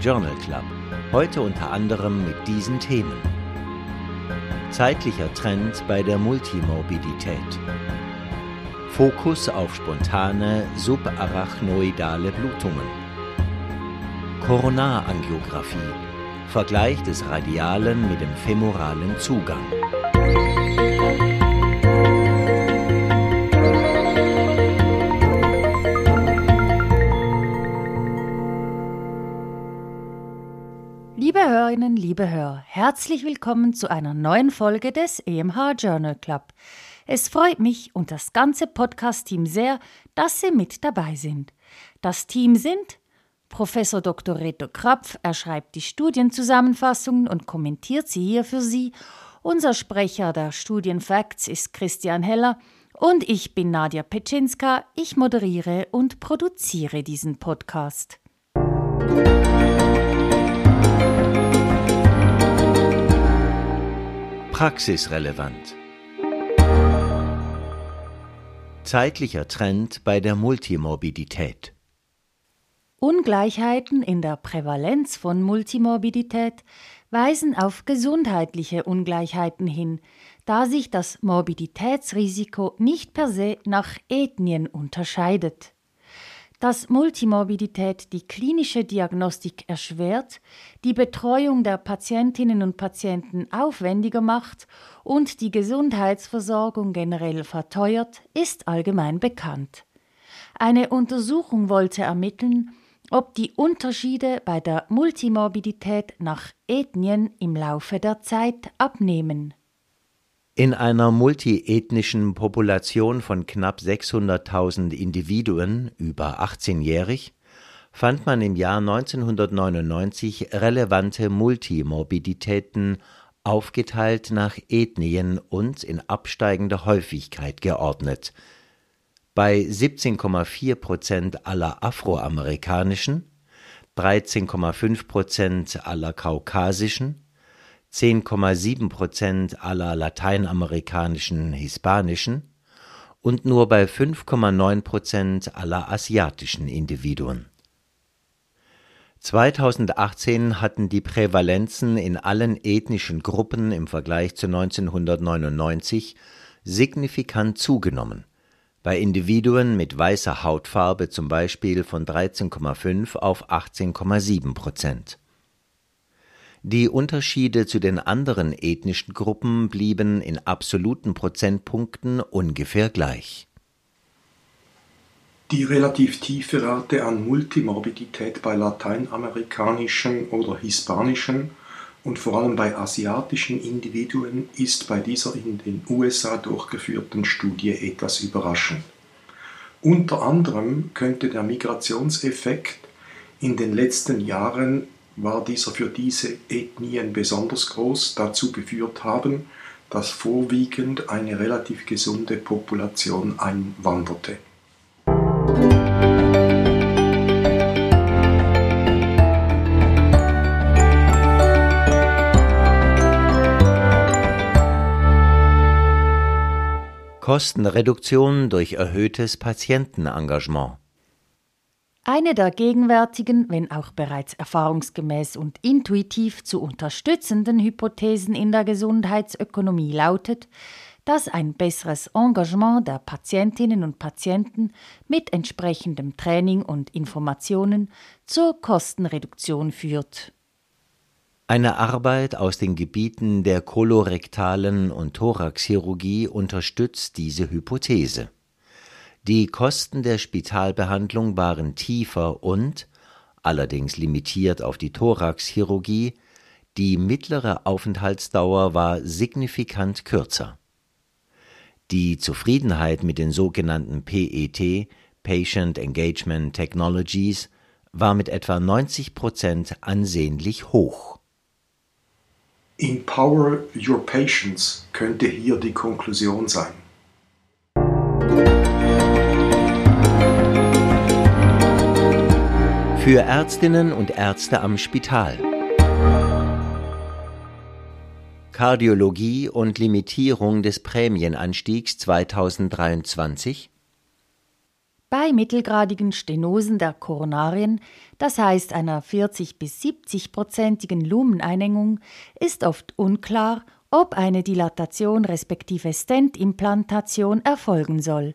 Journal Club. Heute unter anderem mit diesen Themen. Zeitlicher Trend bei der Multimorbidität. Fokus auf spontane subarachnoidale Blutungen. Koronarangiographie. Vergleich des radialen mit dem femoralen Zugang. Hörerinnen, liebe Hörer, herzlich willkommen zu einer neuen Folge des EMH Journal Club. Es freut mich und das ganze Podcast-Team sehr, dass Sie mit dabei sind. Das Team sind Professor Dr. Reto Krapf, er schreibt die Studienzusammenfassungen und kommentiert sie hier für Sie. Unser Sprecher der Studienfacts ist Christian Heller und ich bin Nadja Petschinska. Ich moderiere und produziere diesen Podcast. Praxisrelevant. Zeitlicher Trend bei der Multimorbidität. Ungleichheiten in der Prävalenz von Multimorbidität weisen auf gesundheitliche Ungleichheiten hin, da sich das Morbiditätsrisiko nicht per se nach Ethnien unterscheidet dass Multimorbidität die klinische Diagnostik erschwert, die Betreuung der Patientinnen und Patienten aufwendiger macht und die Gesundheitsversorgung generell verteuert, ist allgemein bekannt. Eine Untersuchung wollte ermitteln, ob die Unterschiede bei der Multimorbidität nach Ethnien im Laufe der Zeit abnehmen. In einer multiethnischen Population von knapp 600.000 Individuen über 18-jährig fand man im Jahr 1999 relevante Multimorbiditäten aufgeteilt nach Ethnien und in absteigender Häufigkeit geordnet. Bei 17,4 Prozent aller afroamerikanischen, 13,5 Prozent aller kaukasischen, 10,7 Prozent aller lateinamerikanischen Hispanischen und nur bei 5,9 Prozent aller asiatischen Individuen. 2018 hatten die Prävalenzen in allen ethnischen Gruppen im Vergleich zu 1999 signifikant zugenommen, bei Individuen mit weißer Hautfarbe zum Beispiel von 13,5 auf 18,7 Prozent. Die Unterschiede zu den anderen ethnischen Gruppen blieben in absoluten Prozentpunkten ungefähr gleich. Die relativ tiefe Rate an Multimorbidität bei lateinamerikanischen oder hispanischen und vor allem bei asiatischen Individuen ist bei dieser in den USA durchgeführten Studie etwas überraschend. Unter anderem könnte der Migrationseffekt in den letzten Jahren war dieser für diese Ethnien besonders groß dazu geführt haben, dass vorwiegend eine relativ gesunde Population einwanderte. Kostenreduktion durch erhöhtes Patientenengagement. Eine der gegenwärtigen, wenn auch bereits erfahrungsgemäß und intuitiv zu unterstützenden Hypothesen in der Gesundheitsökonomie lautet, dass ein besseres Engagement der Patientinnen und Patienten mit entsprechendem Training und Informationen zur Kostenreduktion führt. Eine Arbeit aus den Gebieten der kolorektalen und Thoraxchirurgie unterstützt diese Hypothese. Die Kosten der Spitalbehandlung waren tiefer und, allerdings limitiert auf die Thoraxchirurgie, die mittlere Aufenthaltsdauer war signifikant kürzer. Die Zufriedenheit mit den sogenannten PET Patient Engagement Technologies war mit etwa 90 Prozent ansehnlich hoch. Empower your patients könnte hier die Konklusion sein. Für Ärztinnen und Ärzte am Spital. Kardiologie und Limitierung des Prämienanstiegs 2023. Bei mittelgradigen Stenosen der Koronarien, das heißt einer 40 bis 70-prozentigen Lumeneinengung, ist oft unklar, ob eine Dilatation respektive Stentimplantation erfolgen soll.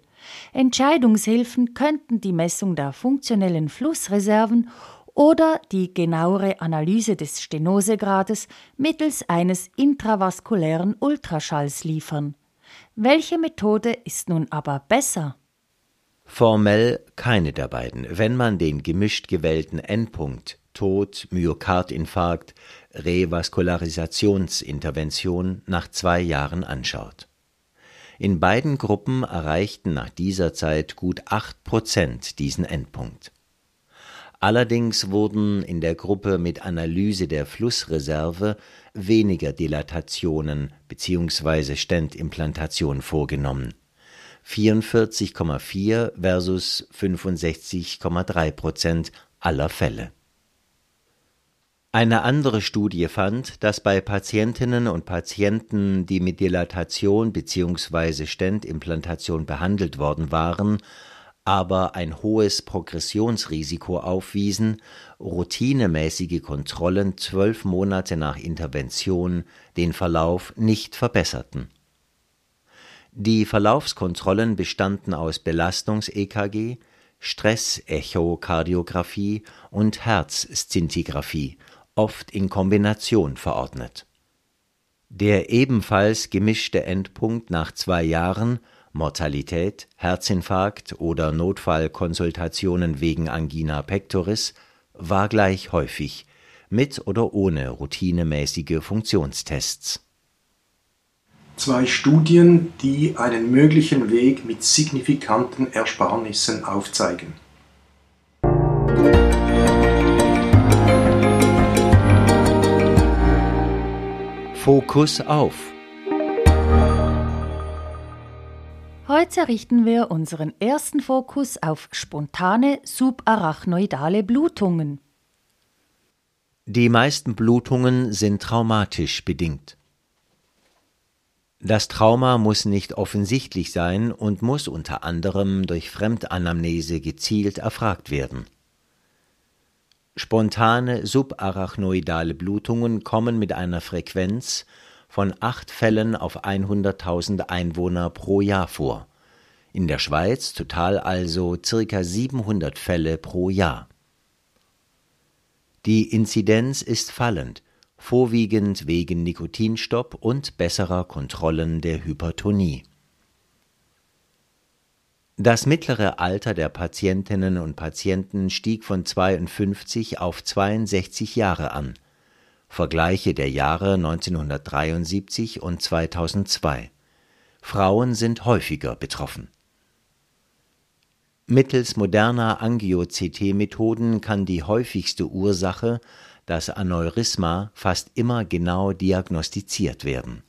Entscheidungshilfen könnten die Messung der funktionellen Flussreserven oder die genauere Analyse des Stenosegrades mittels eines intravaskulären Ultraschalls liefern. Welche Methode ist nun aber besser? Formell keine der beiden, wenn man den gemischt gewählten Endpunkt Tod, Myokardinfarkt, Revaskularisationsintervention nach zwei Jahren anschaut. In beiden Gruppen erreichten nach dieser Zeit gut acht Prozent diesen Endpunkt. Allerdings wurden in der Gruppe mit Analyse der Flussreserve weniger Dilatationen bzw. Stentimplantationen vorgenommen 44,4 versus 65,3 Prozent aller Fälle. Eine andere Studie fand, dass bei Patientinnen und Patienten, die mit Dilatation bzw. Stentimplantation behandelt worden waren, aber ein hohes Progressionsrisiko aufwiesen, routinemäßige Kontrollen zwölf Monate nach Intervention den Verlauf nicht verbesserten die Verlaufskontrollen bestanden aus Belastungs-EKG, Stressechokardiographie und Herzszintigraphie, oft in Kombination verordnet. Der ebenfalls gemischte Endpunkt nach zwei Jahren Mortalität, Herzinfarkt oder Notfallkonsultationen wegen Angina pectoris war gleich häufig, mit oder ohne routinemäßige Funktionstests zwei Studien, die einen möglichen Weg mit signifikanten Ersparnissen aufzeigen. Fokus auf. Heute richten wir unseren ersten Fokus auf spontane subarachnoidale Blutungen. Die meisten Blutungen sind traumatisch bedingt. Das Trauma muss nicht offensichtlich sein und muss unter anderem durch Fremdanamnese gezielt erfragt werden. Spontane subarachnoidale Blutungen kommen mit einer Frequenz von acht Fällen auf 100.000 Einwohner pro Jahr vor. In der Schweiz total also circa 700 Fälle pro Jahr. Die Inzidenz ist fallend vorwiegend wegen Nikotinstopp und besserer Kontrollen der Hypertonie. Das mittlere Alter der Patientinnen und Patienten stieg von 52 auf 62 Jahre an. Vergleiche der Jahre 1973 und 2002. Frauen sind häufiger betroffen. Mittels moderner Angio-CT-Methoden kann die häufigste Ursache das Aneurysma fast immer genau diagnostiziert werden.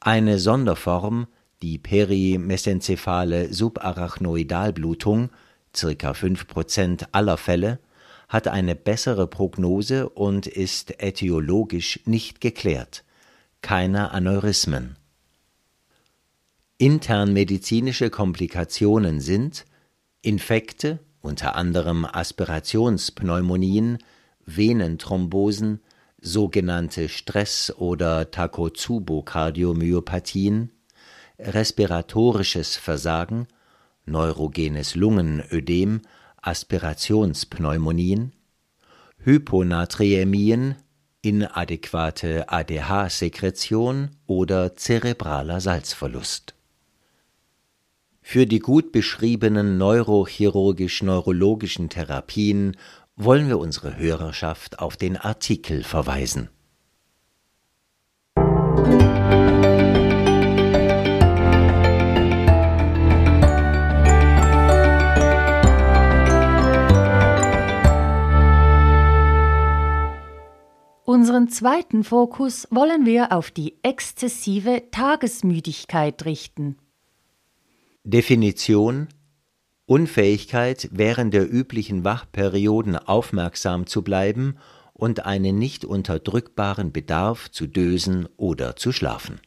Eine Sonderform, die perimesenzephale Subarachnoidalblutung, ca. 5% aller Fälle, hat eine bessere Prognose und ist ätiologisch nicht geklärt. Keine Aneurysmen. Internmedizinische Komplikationen sind Infekte unter anderem Aspirationspneumonien, Venenthrombosen, sogenannte Stress- oder Takotsubo-Kardiomyopathien, respiratorisches Versagen, neurogenes Lungenödem, Aspirationspneumonien, Hyponatriämien, inadäquate ADH-Sekretion oder zerebraler Salzverlust für die gut beschriebenen neurochirurgisch-neurologischen Therapien wollen wir unsere Hörerschaft auf den Artikel verweisen. Unseren zweiten Fokus wollen wir auf die exzessive Tagesmüdigkeit richten. Definition Unfähigkeit, während der üblichen Wachperioden aufmerksam zu bleiben und einen nicht unterdrückbaren Bedarf zu dösen oder zu schlafen.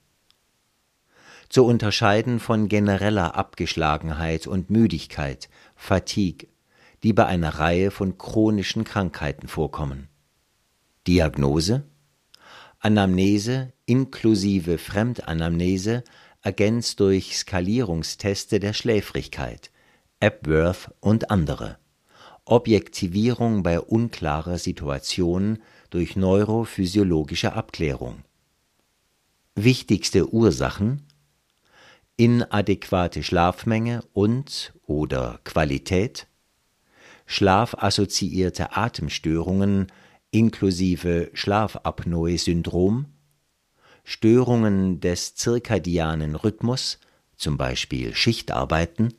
zu unterscheiden von genereller Abgeschlagenheit und Müdigkeit, Fatigue, die bei einer Reihe von chronischen Krankheiten vorkommen. Diagnose Anamnese inklusive Fremdanamnese ergänzt durch Skalierungsteste der Schläfrigkeit, Epworth und andere. Objektivierung bei unklarer Situation durch neurophysiologische Abklärung. Wichtigste Ursachen inadäquate Schlafmenge und oder Qualität, schlafassoziierte Atemstörungen inklusive Schlafapnoe-Syndrom, Störungen des zirkadianen Rhythmus, zum Beispiel Schichtarbeiten,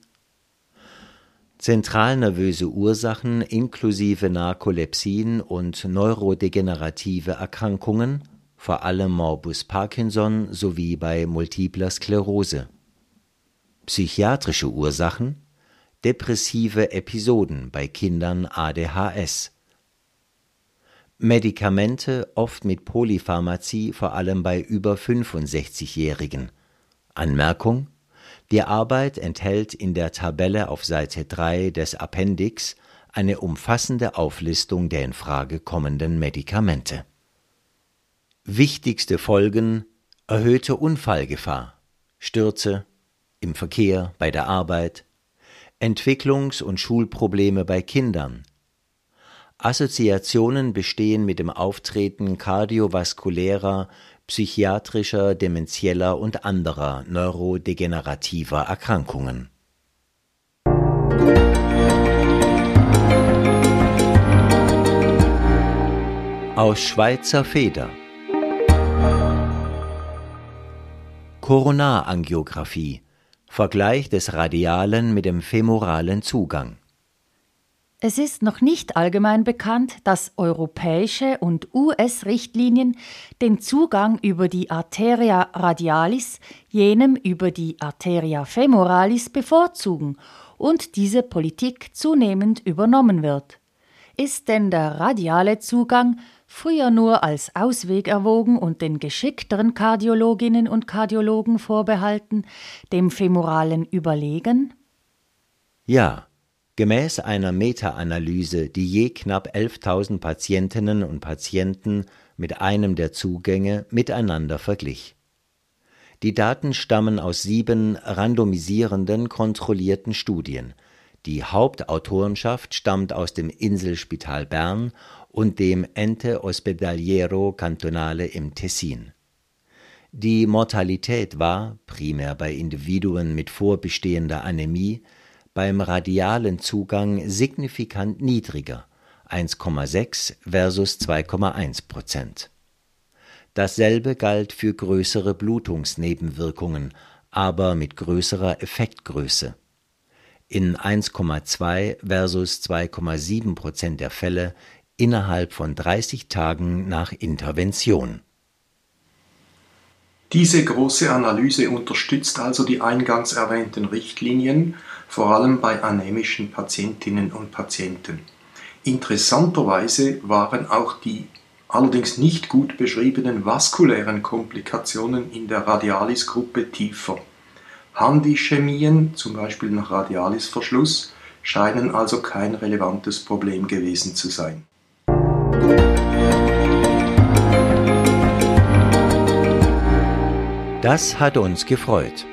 zentralnervöse Ursachen inklusive Narkolepsien und neurodegenerative Erkrankungen, vor allem Morbus Parkinson sowie bei multipler Sklerose. Psychiatrische Ursachen depressive Episoden bei Kindern ADHS. Medikamente oft mit Polypharmazie vor allem bei über 65-Jährigen. Anmerkung die Arbeit enthält in der Tabelle auf Seite 3 des Appendix eine umfassende Auflistung der in Frage kommenden Medikamente. Wichtigste Folgen erhöhte Unfallgefahr, Stürze im Verkehr, bei der Arbeit, Entwicklungs- und Schulprobleme bei Kindern. Assoziationen bestehen mit dem Auftreten kardiovaskulärer, psychiatrischer, demenzieller und anderer neurodegenerativer Erkrankungen. Aus Schweizer Feder Koronarangiographie Vergleich des radialen mit dem femoralen Zugang. Es ist noch nicht allgemein bekannt, dass europäische und US-Richtlinien den Zugang über die Arteria radialis jenem über die Arteria femoralis bevorzugen und diese Politik zunehmend übernommen wird. Ist denn der radiale Zugang früher nur als Ausweg erwogen und den geschickteren Kardiologinnen und Kardiologen vorbehalten, dem Femoralen überlegen? Ja, gemäß einer Meta-Analyse, die je knapp 11.000 Patientinnen und Patienten mit einem der Zugänge miteinander verglich. Die Daten stammen aus sieben randomisierenden, kontrollierten Studien. Die Hauptautorenschaft stammt aus dem Inselspital Bern und dem Ente Ospedaliero Cantonale im Tessin. Die Mortalität war, primär bei Individuen mit vorbestehender Anämie, beim radialen Zugang signifikant niedriger 1,6 versus 2,1 Prozent. Dasselbe galt für größere Blutungsnebenwirkungen, aber mit größerer Effektgröße. In 1,2 versus 2,7 Prozent der Fälle innerhalb von 30 Tagen nach Intervention. Diese große Analyse unterstützt also die eingangs erwähnten Richtlinien, vor allem bei anämischen Patientinnen und Patienten. Interessanterweise waren auch die allerdings nicht gut beschriebenen vaskulären Komplikationen in der Radialis-Gruppe tiefer. Handischämien, zum Beispiel nach Radialisverschluss, scheinen also kein relevantes Problem gewesen zu sein. Das hat uns gefreut.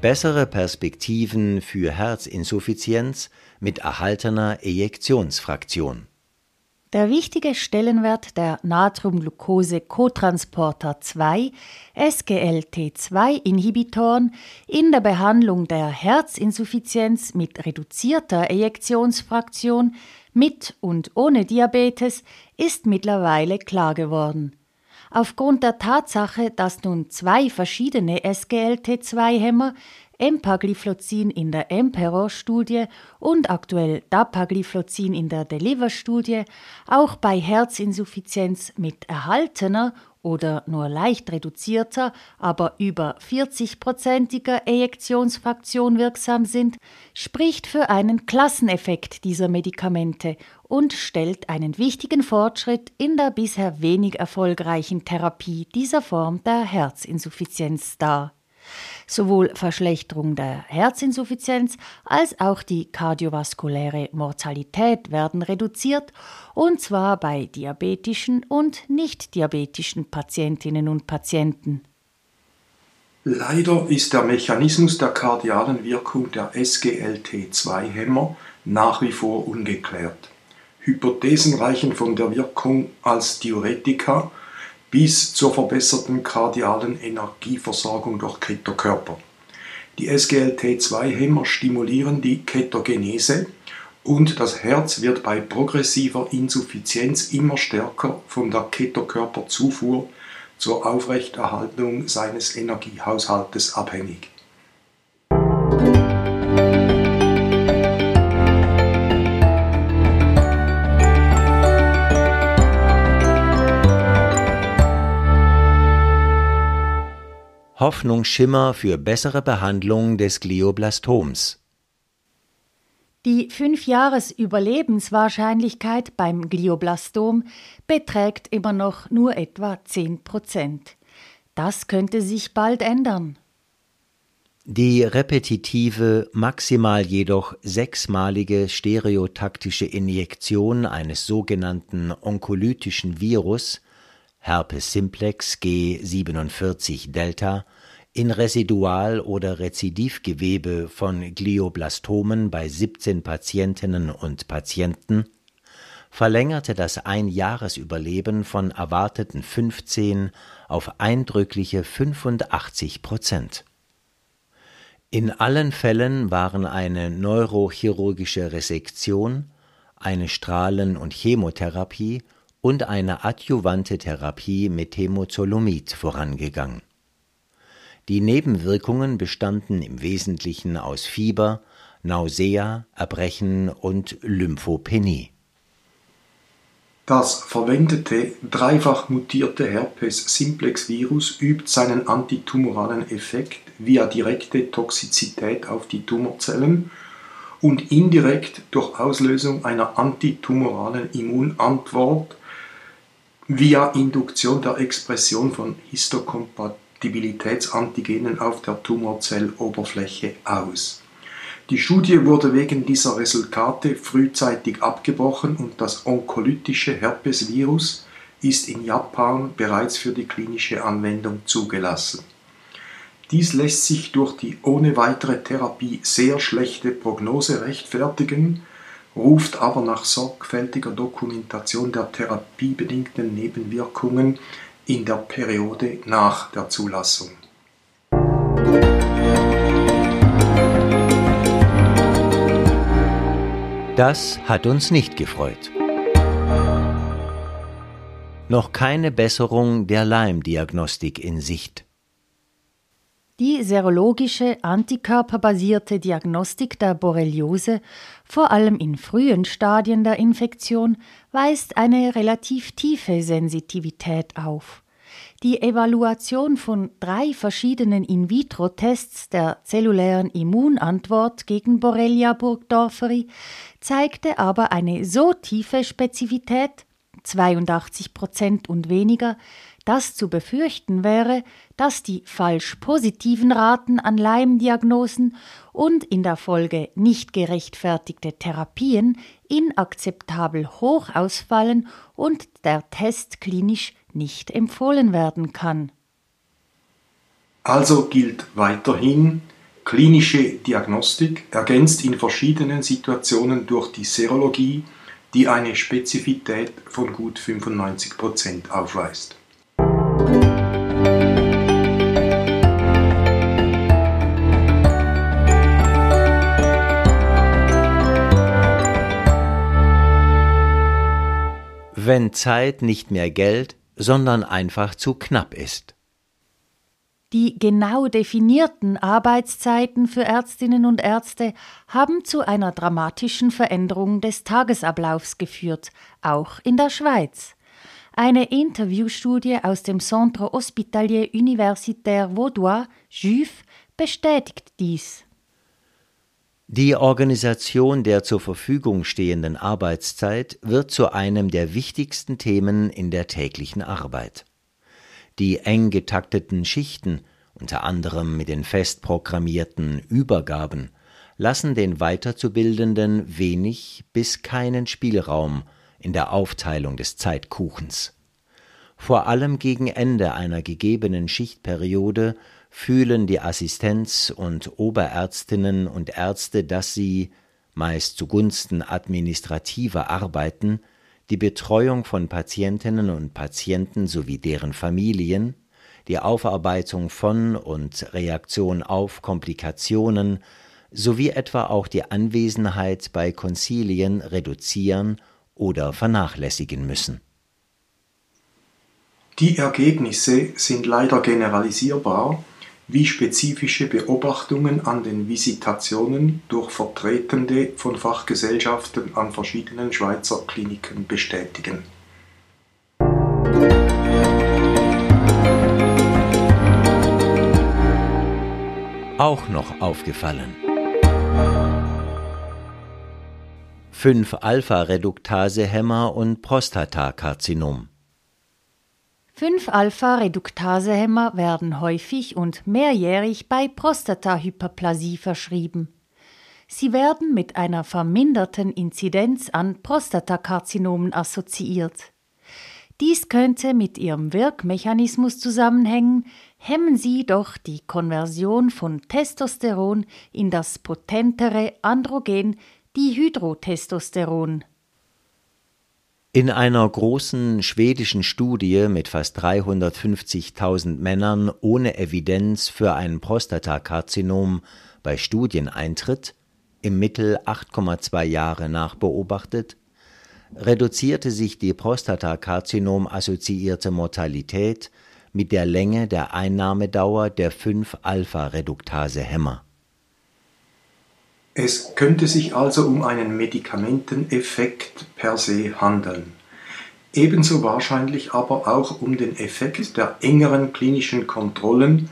Bessere Perspektiven für Herzinsuffizienz mit erhaltener Ejektionsfraktion. Der wichtige Stellenwert der Natriumglucose-Cotransporter 2 SGLT2-Inhibitoren in der Behandlung der Herzinsuffizienz mit reduzierter Ejektionsfraktion mit und ohne Diabetes ist mittlerweile klar geworden. Aufgrund der Tatsache, dass nun zwei verschiedene SGLT2-Hämmer Empagliflozin in der Emperor-Studie und aktuell Dapagliflozin in der Deliver-Studie auch bei Herzinsuffizienz mit erhaltener oder nur leicht reduzierter, aber über 40-prozentiger Ejektionsfraktion wirksam sind, spricht für einen Klasseneffekt dieser Medikamente und stellt einen wichtigen Fortschritt in der bisher wenig erfolgreichen Therapie dieser Form der Herzinsuffizienz dar. Sowohl Verschlechterung der Herzinsuffizienz als auch die kardiovaskuläre Mortalität werden reduziert, und zwar bei diabetischen und nicht diabetischen Patientinnen und Patienten. Leider ist der Mechanismus der kardialen Wirkung der SGLT2-Hämmer nach wie vor ungeklärt. Hypothesen reichen von der Wirkung als Diuretika bis zur verbesserten kardialen Energieversorgung durch Ketokörper. Die SGLT2-Hämmer stimulieren die Ketogenese und das Herz wird bei progressiver Insuffizienz immer stärker von der Ketokörperzufuhr zur Aufrechterhaltung seines Energiehaushaltes abhängig. Hoffnungsschimmer für bessere Behandlung des Glioblastoms. Die Fünfjahres-Überlebenswahrscheinlichkeit beim Glioblastom beträgt immer noch nur etwa 10 Prozent. Das könnte sich bald ändern. Die repetitive, maximal jedoch sechsmalige stereotaktische Injektion eines sogenannten onkolytischen Virus Herpes simplex G47 Delta in Residual- oder Rezidivgewebe von Glioblastomen bei 17 Patientinnen und Patienten verlängerte das Einjahresüberleben von erwarteten 15 auf eindrückliche 85 Prozent. In allen Fällen waren eine neurochirurgische Resektion, eine Strahlen- und Chemotherapie und eine adjuvante Therapie mit Temozolomid vorangegangen. Die Nebenwirkungen bestanden im Wesentlichen aus Fieber, Nausea, Erbrechen und Lymphopenie. Das verwendete dreifach mutierte Herpes simplex Virus übt seinen antitumoralen Effekt via direkte Toxizität auf die Tumorzellen und indirekt durch Auslösung einer antitumoralen Immunantwort via Induktion der Expression von Histokompatibilitätsantigenen auf der Tumorzelloberfläche aus. Die Studie wurde wegen dieser Resultate frühzeitig abgebrochen und das onkolytische Herpesvirus ist in Japan bereits für die klinische Anwendung zugelassen. Dies lässt sich durch die ohne weitere Therapie sehr schlechte Prognose rechtfertigen ruft aber nach sorgfältiger Dokumentation der therapiebedingten Nebenwirkungen in der Periode nach der Zulassung. Das hat uns nicht gefreut. Noch keine Besserung der Lyme-Diagnostik in Sicht. Die serologische, antikörperbasierte Diagnostik der Borreliose, vor allem in frühen Stadien der Infektion, weist eine relativ tiefe Sensitivität auf. Die Evaluation von drei verschiedenen In-vitro-Tests der zellulären Immunantwort gegen Borrelia burgdorferi zeigte aber eine so tiefe Spezifität, 82 Prozent und weniger, dass zu befürchten wäre, dass die falsch positiven Raten an Leimdiagnosen und in der Folge nicht gerechtfertigte Therapien inakzeptabel hoch ausfallen und der Test klinisch nicht empfohlen werden kann. Also gilt weiterhin, klinische Diagnostik ergänzt in verschiedenen Situationen durch die Serologie, die eine Spezifität von gut 95% aufweist. Wenn Zeit nicht mehr Geld, sondern einfach zu knapp ist. Die genau definierten Arbeitszeiten für Ärztinnen und Ärzte haben zu einer dramatischen Veränderung des Tagesablaufs geführt, auch in der Schweiz. Eine Interviewstudie aus dem Centre Hospitalier Universitaire Vaudois, JUF, bestätigt dies. Die Organisation der zur Verfügung stehenden Arbeitszeit wird zu einem der wichtigsten Themen in der täglichen Arbeit. Die eng getakteten Schichten, unter anderem mit den fest programmierten Übergaben, lassen den Weiterzubildenden wenig bis keinen Spielraum in der Aufteilung des Zeitkuchens. Vor allem gegen Ende einer gegebenen Schichtperiode fühlen die Assistenz und Oberärztinnen und Ärzte, dass sie, meist zugunsten administrativer Arbeiten, die Betreuung von Patientinnen und Patienten sowie deren Familien, die Aufarbeitung von und Reaktion auf Komplikationen sowie etwa auch die Anwesenheit bei Konzilien reduzieren oder vernachlässigen müssen. Die Ergebnisse sind leider generalisierbar wie spezifische Beobachtungen an den Visitationen durch Vertretende von Fachgesellschaften an verschiedenen Schweizer Kliniken bestätigen. Auch noch aufgefallen. 5-Alpha-Reduktasehemmer und Prostatakarzinom. 5-Alpha-Reduktasehemmer werden häufig und mehrjährig bei Prostatahyperplasie verschrieben. Sie werden mit einer verminderten Inzidenz an Prostatakarzinomen assoziiert. Dies könnte mit ihrem Wirkmechanismus zusammenhängen, hemmen sie doch die Konversion von Testosteron in das potentere Androgen Dihydrotestosteron. In einer großen schwedischen Studie mit fast 350.000 Männern ohne Evidenz für ein Prostatakarzinom bei Studieneintritt, im Mittel 8,2 Jahre nachbeobachtet, reduzierte sich die Prostatakarzinom-assoziierte Mortalität mit der Länge der Einnahmedauer der 5-Alpha-Reduktase-Hämmer. Es könnte sich also um einen Medikamenteneffekt per se handeln, ebenso wahrscheinlich aber auch um den Effekt der engeren klinischen Kontrollen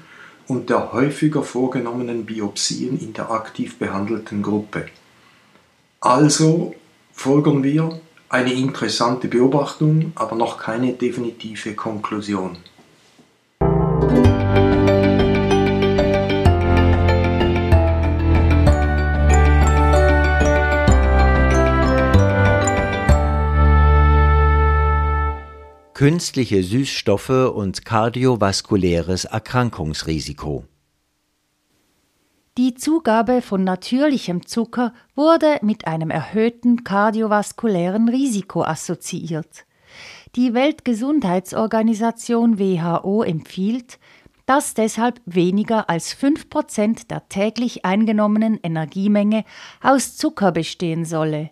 und der häufiger vorgenommenen Biopsien in der aktiv behandelten Gruppe. Also folgern wir eine interessante Beobachtung, aber noch keine definitive Konklusion. Künstliche Süßstoffe und kardiovaskuläres Erkrankungsrisiko. Die Zugabe von natürlichem Zucker wurde mit einem erhöhten kardiovaskulären Risiko assoziiert. Die Weltgesundheitsorganisation WHO empfiehlt, dass deshalb weniger als 5% der täglich eingenommenen Energiemenge aus Zucker bestehen solle.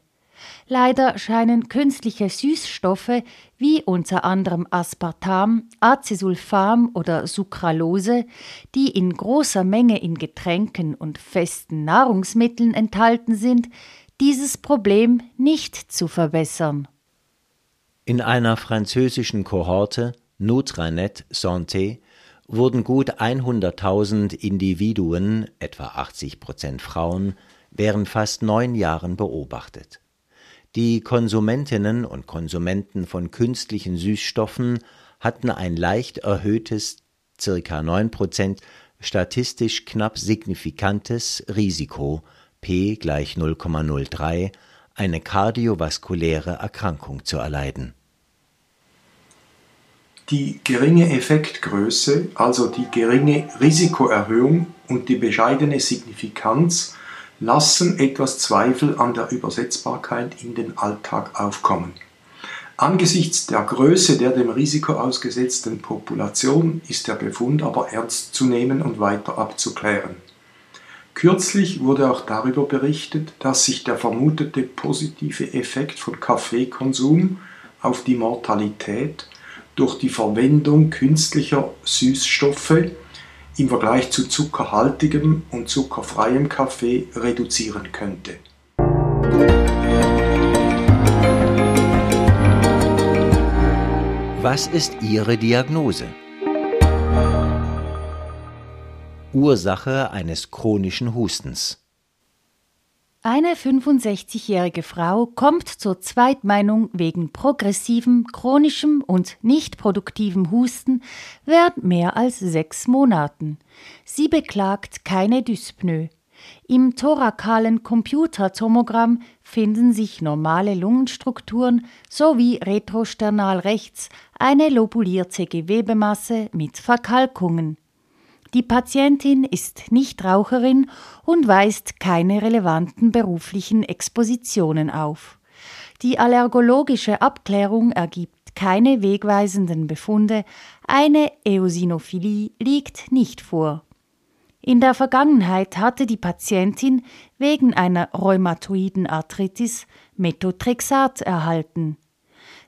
Leider scheinen künstliche Süßstoffe wie unter anderem Aspartam, Acesulfam oder Sucralose, die in großer Menge in Getränken und festen Nahrungsmitteln enthalten sind, dieses Problem nicht zu verbessern. In einer französischen Kohorte Nutranet Santé wurden gut 100.000 Individuen, etwa 80 Prozent Frauen, während fast neun Jahren beobachtet. Die Konsumentinnen und Konsumenten von künstlichen Süßstoffen hatten ein leicht erhöhtes, circa 9 Prozent, statistisch knapp signifikantes Risiko P gleich 0,03 eine kardiovaskuläre Erkrankung zu erleiden. Die geringe Effektgröße, also die geringe Risikoerhöhung und die bescheidene Signifikanz lassen etwas Zweifel an der Übersetzbarkeit in den Alltag aufkommen. Angesichts der Größe der dem Risiko ausgesetzten Population ist der Befund aber ernst zu nehmen und weiter abzuklären. Kürzlich wurde auch darüber berichtet, dass sich der vermutete positive Effekt von Kaffeekonsum auf die Mortalität durch die Verwendung künstlicher Süßstoffe im Vergleich zu zuckerhaltigem und zuckerfreiem Kaffee reduzieren könnte. Was ist Ihre Diagnose? Ursache eines chronischen Hustens. Eine 65-jährige Frau kommt zur Zweitmeinung wegen progressivem, chronischem und nicht produktivem Husten während mehr als sechs Monaten. Sie beklagt keine Dyspnoe. Im thorakalen Computertomogramm finden sich normale Lungenstrukturen sowie retrosternal rechts eine lobulierte Gewebemasse mit Verkalkungen. Die Patientin ist Nichtraucherin und weist keine relevanten beruflichen Expositionen auf. Die allergologische Abklärung ergibt keine wegweisenden Befunde, eine Eosinophilie liegt nicht vor. In der Vergangenheit hatte die Patientin wegen einer rheumatoiden Arthritis Methotrexat erhalten.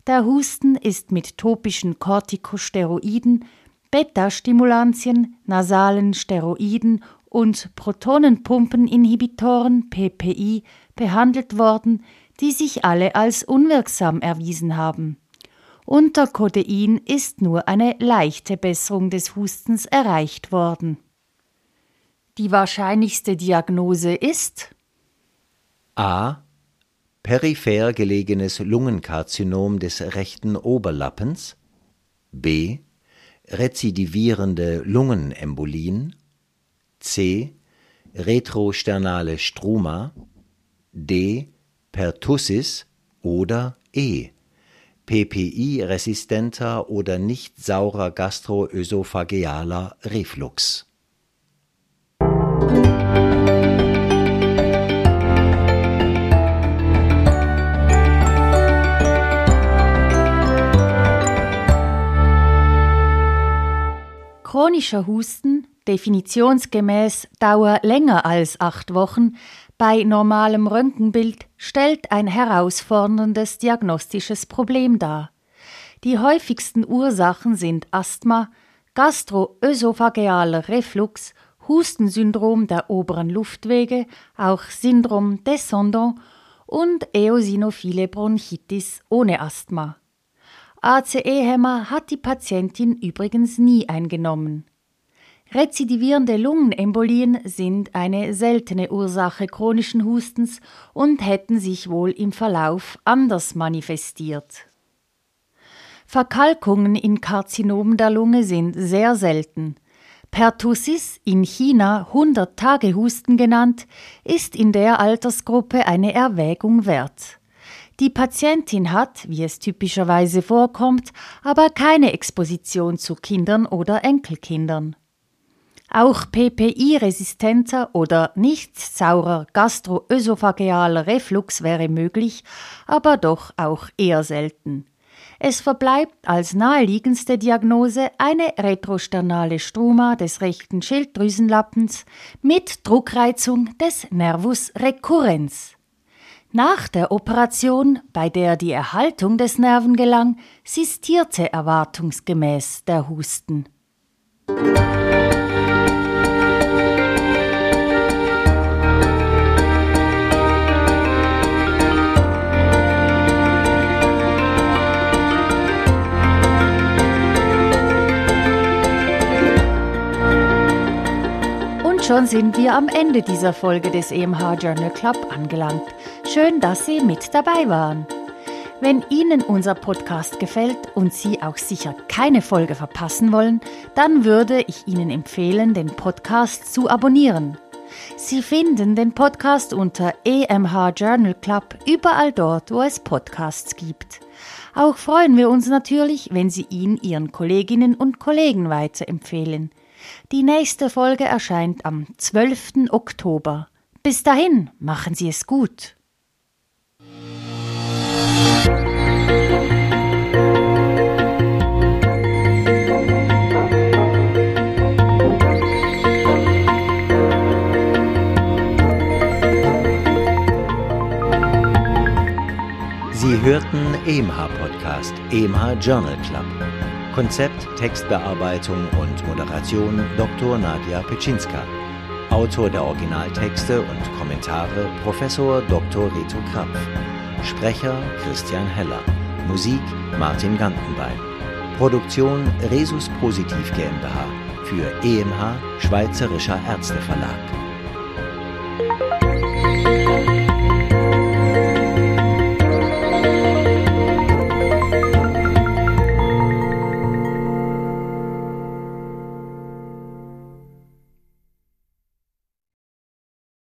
Der Husten ist mit topischen Corticosteroiden, Beta-Stimulantien, nasalen Steroiden und Protonenpumpeninhibitoren PPI behandelt worden, die sich alle als unwirksam erwiesen haben. Unter Codein ist nur eine leichte Besserung des Hustens erreicht worden. Die wahrscheinlichste Diagnose ist A. Peripher gelegenes Lungenkarzinom des rechten Oberlappens. B. Rezidivierende Lungenembolien. C. Retrosternale Struma. D. Pertussis oder E. PPI-resistenter oder nicht saurer gastroösophagealer Reflux. Chronischer Husten, definitionsgemäß Dauer länger als acht Wochen, bei normalem Röntgenbild stellt ein herausforderndes diagnostisches Problem dar. Die häufigsten Ursachen sind Asthma, gastroösophagealer Reflux Hustensyndrom der oberen Luftwege, auch Syndrom Descendant und eosinophile Bronchitis ohne Asthma. ACE-Hämmer hat die Patientin übrigens nie eingenommen. Rezidivierende Lungenembolien sind eine seltene Ursache chronischen Hustens und hätten sich wohl im Verlauf anders manifestiert. Verkalkungen in Karzinomen der Lunge sind sehr selten. Pertussis, in China 100-Tage-Husten genannt, ist in der Altersgruppe eine Erwägung wert. Die Patientin hat, wie es typischerweise vorkommt, aber keine Exposition zu Kindern oder Enkelkindern. Auch PPI-resistenter oder nicht saurer gastroösophagealer Reflux wäre möglich, aber doch auch eher selten. Es verbleibt als naheliegendste Diagnose eine retrosternale Struma des rechten Schilddrüsenlappens mit Druckreizung des Nervus recurrens. Nach der Operation, bei der die Erhaltung des Nerven gelang, sistierte erwartungsgemäß der Husten. schon sind wir am Ende dieser Folge des EMH Journal Club angelangt. Schön, dass Sie mit dabei waren. Wenn Ihnen unser Podcast gefällt und Sie auch sicher keine Folge verpassen wollen, dann würde ich Ihnen empfehlen, den Podcast zu abonnieren. Sie finden den Podcast unter EMH Journal Club überall dort, wo es Podcasts gibt. Auch freuen wir uns natürlich, wenn Sie ihn Ihren Kolleginnen und Kollegen weiterempfehlen. Die nächste Folge erscheint am 12. Oktober. Bis dahin, machen Sie es gut. Journal Club. Konzept, Textbearbeitung und Moderation Dr. Nadja Petschinska. Autor der Originaltexte und Kommentare Professor Dr. Reto Krapf. Sprecher Christian Heller. Musik Martin Gantenbein. Produktion Resus Positiv GmbH für EMH Schweizerischer Ärzteverlag.